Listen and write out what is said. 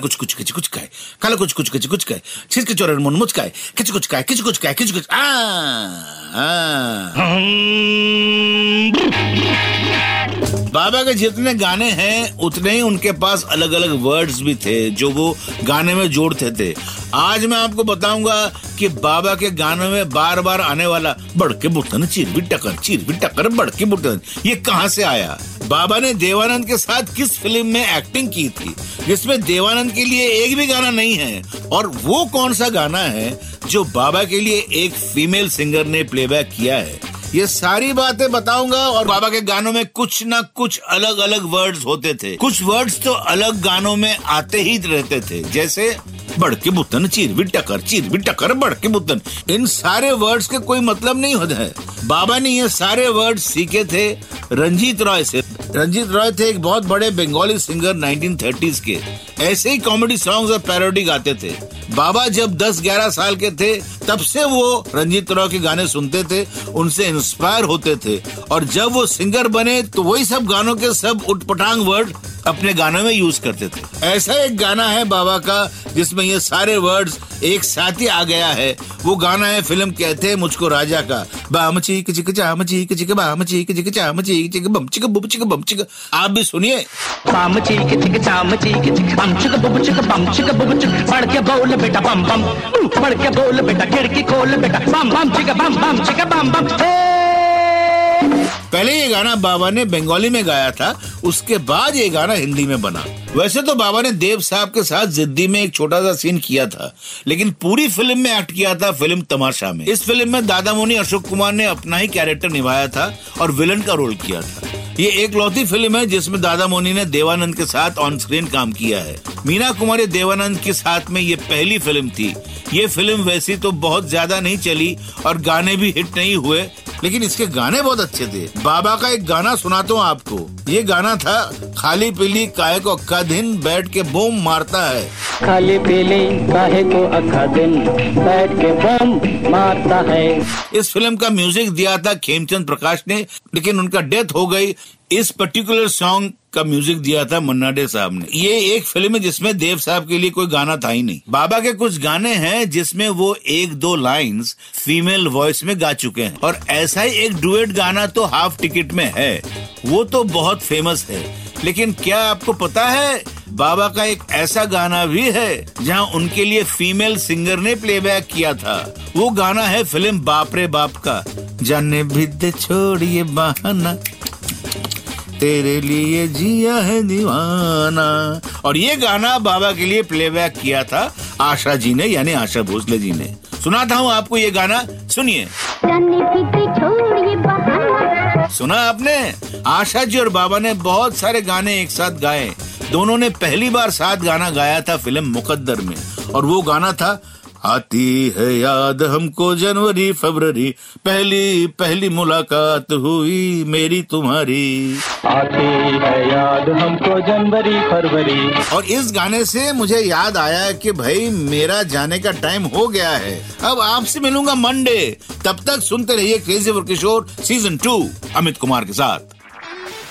कुछ कुछ किच कुछ काय काले कुछ कुछ किच कुछ काय छिसके चोरन मुन मुचकाय किच कुछ काय किच कुछ काय किच कुछ, आ आ। बाबा के जितने गाने हैं, उतने ही उनके पास अलग अलग वर्ड्स भी थे, जो वो गाने में जोड़ते थे। आज मैं आपको बताऊँगा कि बाबा के गानों में बार बार आने वाला बड़के बुटन, चीर भी टकर, चीर भी टकर बड़के बुटन, ये कहाँ से आया? बाबा ने देवानंद के साथ किस फ़िल्म में एक्टिंग की थी? जिसमें देवानंद के लिए एक भी गाना नहीं है, और वो कौन सा गाना है जो बाबा के लिए एक फीमेल सिंगर ने प्लेबैक किया है? ये सारी बातें बताऊँगा, और बाबा के गानों में कुछ ना कुछ अलग अलग वर्ड्स होते थे। कुछ वर्ड्स तो अलग गानों में आते ही रहते थे, जैसे बड़के बुतन, चीर भी टकर, चीर भी टकर, बड़के बुतन। इन सारे वर्ड्स के कोई मतलब नहीं होता है। बाबा ने ये सारे वर्ड सीखे थे रंजीत रॉय से। रंजीत रॉय थे एक बहुत बड़े बंगाली सिंगर 1930s के। ऐसे ही कॉमेडी सॉन्ग्स और पैरोडी गाते थे। बाबा जब 10-11 साल के थे, तब से वो रंजीत रॉय के गाने सुनते थे, उनसे इंस्पायर होते थे। और जब वो सिंगर बने तो वही सब गानों के सब उटपटांग वर्ड अपने गानों में यूज़ करते थे। ऐसा एक गाना है बाबा का, जिसमें ये सारे वर्ड्स एक साथ ही आ गया है। वो गाना है फ़िल्म कहते हैं मुझको राजा का। बाम चीक चिक चाम चीक चिक बाम चीक चिक चाम चीक चिक बम चिक बुम चिक बम चिक। आप भी सुनिए। बम चीक चिक चाम चीक चिक बम चिक बुम चिक बम चिक बुम चिक। पढ़ के बोल बेटा बम बम। पढ़ के बोल बेटा, खिड़की खोल बेटा। बम बम चिक बम बम चिक बम बम। पहले ये गाना बाबा ने बंगाली में गाया था, उसके बाद ये गाना हिंदी में बना। वैसे तो बाबा ने देव साहब के साथ जिद्दी में एक छोटा सा सीन किया था, लेकिन पूरी फ़िल्म में एक्ट किया था फ़िल्म तमाशा में। इस फ़िल्म में दादा मोनी अशोक कुमार ने अपना ही कैरेक्टर निभाया था और विलन का रोल किया था। ये एक लौती फ़िल्म है, जिसमें दादा मोनी ने देवानंद के साथ ऑन स्क्रीन काम किया है। मीना कुमारी देवानंद के साथ में ये पहली फ़िल्म थी। ये फ़िल्म वैसी तो बहुत ज़्यादा नहीं चली और गाने भी हिट नहीं हुए लेकिन इसके गाने बहुत अच्छे थे। बाबा का एक गाना सुनाता हूँ आपको। ये गाना था, खाली पीली काय को कदिन बैठ के बूम मारता है। खाली पीली काहे को अखा दिन? बैठ के बम मारता है। इस फ़िल्म का म्यूज़िक दिया था खेमचंद प्रकाश ने, लेकिन उनका डेथ हो गई। इस पर्टिकुलर सॉन्ग का म्यूज़िक दिया था मन्ना डे साहब ने। ये एक फ़िल्म है जिसमें देव साहब के लिए कोई गाना था ही नहीं। बाबा के कुछ गाने हैं जिसमें वो एक दो लाइंस फीमेल वॉइस में गा चुके हैं। और ऐसा ही एक डुएट गाना तो हाफ़ टिकट में है। वो तो बहुत फ़ेमस है। लेकिन क्या आपको पता है बाबा का एक ऐसा गाना भी है जहाँ उनके लिए फीमेल सिंगर ने प्लेबैक किया था। वो गाना है फ़िल्म बाप रे बाप का। जाने भी दे छोड़िए बहाना तेरे लिए जिया है दीवाना। और ये गाना बाबा के लिए प्लेबैक किया था आशा जी ने यानी आशा भोसले जी ने। सुनाता हूँ आपको ये गाना सुनिए। सुना आपने? आशा जी और बाबा ने बहुत सारे गाने एक साथ गाए। दोनों ने पहली बार साथ गाना गाया था फ़िल्म मुकद्दर में। और वो गाना था आती है याद हमको जनवरी फरवरी पहली पहली मुलाकात हुई मेरी तुम्हारी। आती है याद हमको जनवरी फरवरी। और इस गाने से मुझे याद आया कि भाई मेरा जाने का टाइम हो गया है। अब आपसे मिलूँगा मंडे। तब तक सुनते रहिए crazy for Kishore season two Amit Kumar के साथ।